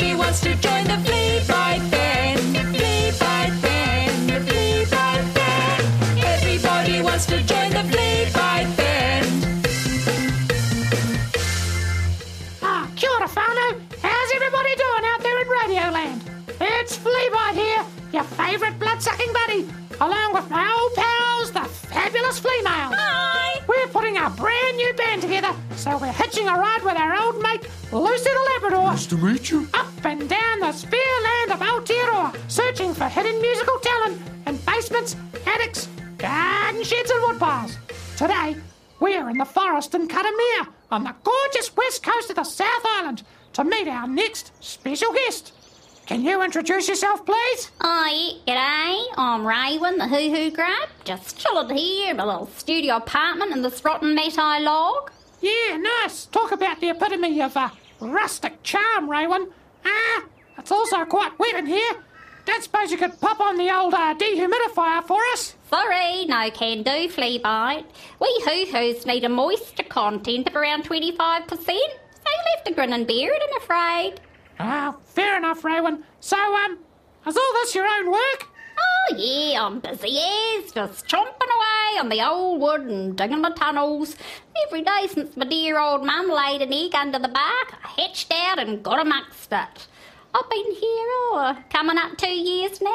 Everybody wants to join the flea bite band. Flea bite band. Flea bite band. Everybody wants to join the flea bite band. Ah, kia ora, whānau. How's everybody doing out there in Radioland? It's Fleabite here, your favourite blood-sucking buddy, along with my old pals, the fabulous Flea Mail. Hi. A brand new band together, so we're hitching a ride with our old mate, Lucy the Labrador, Nice to meet you. up and down the sphere land of Aotearoa, searching for hidden musical talent in basements, attics, garden sheds and woodpiles. Today, we're in the forest in Karamea, on the gorgeous west coast of the South Island, to meet our next special guest. Can you introduce yourself, please? Hi, g'day. I'm Raywin, the Huhu Grub. Just chillin' here in my little studio apartment in this rotten Matai log. Yeah, nice. Talk about the epitome of uh, rustic charm, Raywin. Ah, it's also quite wet in here. Don't suppose you could pop on the old uh, dehumidifier for us? Sorry, no can do, flea bite. We Hoo Hoos need a moisture content of around 25%. So you left a grin and beard, I'm afraid. Ah, fair enough, Raywin. So, um, is all this your own work? Oh, yeah, I'm busy as, just chomping away on the old wood and digging my tunnels. Every day since my dear old mum laid an egg under the bark, I hatched out and got amongst it. I've been here, oh, coming up two years now.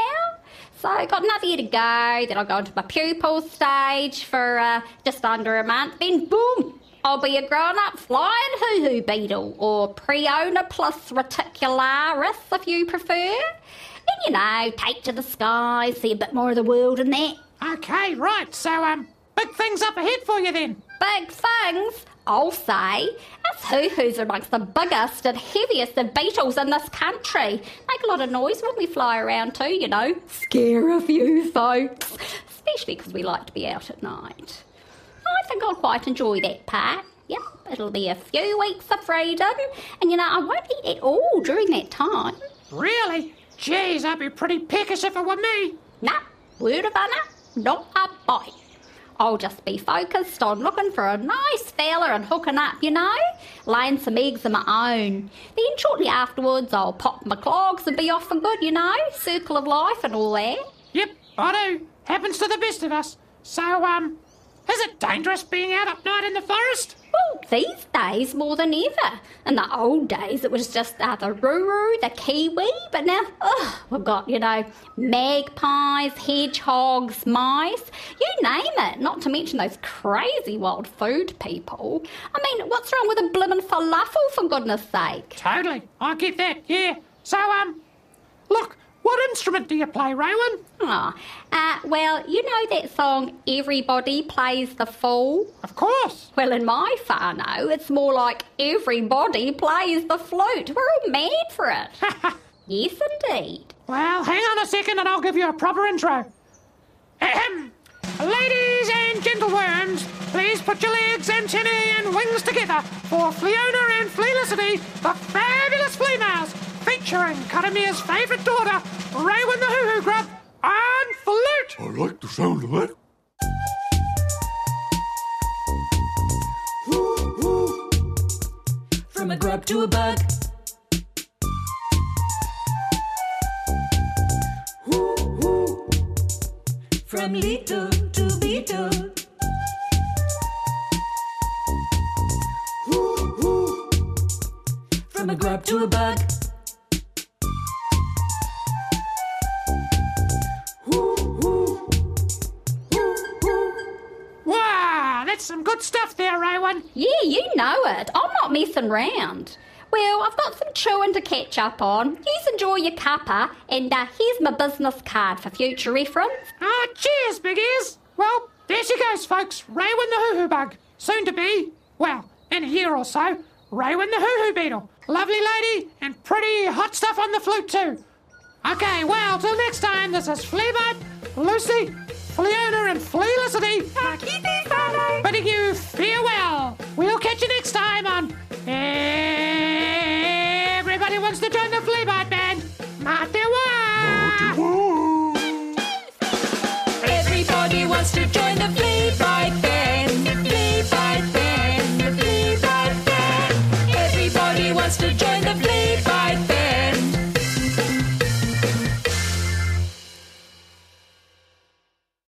So I got another year to go, then I'll go into my pupal stage for uh, just under a month, then boom, I'll be a grown-up flying huhu beetle, or Prionoplus reticularis if you prefer. And you know, take to the sky, see a bit more of the world and that. Okay, right. So, um, big things up ahead for you then. Big things, I'll say. Us huhus are amongst the biggest and heaviest of beetles in this country. Make a lot of noise when we fly around too, you know. Scare a few folks. Especially because we like to be out at night. I think I'll quite enjoy that part. Yep, it'll be a few weeks of freedom. And you know, I won't eat at all during that time. Really? Jeez, I'd be pretty peckish if it were me. Nah, word of honour, not a bite. I'll just be focused on looking for a nice fella and hooking up, you know, laying some eggs of my own. Then shortly afterwards, I'll pop my clogs and be off for good, you know, circle of life and all that. Yep, I do. Happens to the best of us. So, um, is it dangerous being out at night in the forest? Well, these days more than ever. In the old days, it was just uh, the ruru, the kiwi, but now, ugh, we've got, you know, magpies, hedgehogs, mice, you name it, not to mention those crazy wild food people. I mean, what's wrong with a blimmin' falafel, for goodness sake? Totally. I get that, yeah. So, um, look, what instrument do you play, Raywin? Oh, uh, well, you know that song, Everybody Plays the Fool? Of course. Well, in my whānau, it's more like everybody plays the flute. We're all mad for it. yes, indeed. Well, hang on a second and I'll give you a proper intro. Ahem. Ladies and gentleworms, please put your legs, antennae, and wings together for Fleona and Felicity, the fabulous flea mouse, featuring Karamea's favourite daughter, Raywin the Huhu Grub, on flute. I like the sound of that. From a grub to a bug. From little to beetle. From a grub to a bug. That's some good stuff there, Raywin. Yeah, you know it. I'm not messing round. Well, I've got some chewing to catch up on. You enjoy your cuppa, and uh, here's my business card for future reference. Ah, cheers, big ears. Well, there she goes, folks. Raywin the Huhu Bug. Soon to be, well, in a year or so, Raywin the Huhu Beetle. Lovely lady and pretty hot stuff on the flute, too. Okay, well, till next time, this is Fleabite, Lucy, Fleona, and Felicity. Fleabite Band. Matewa! Everybody wants to join the flea bite band. Flea bite band. The bite band. Everybody wants to join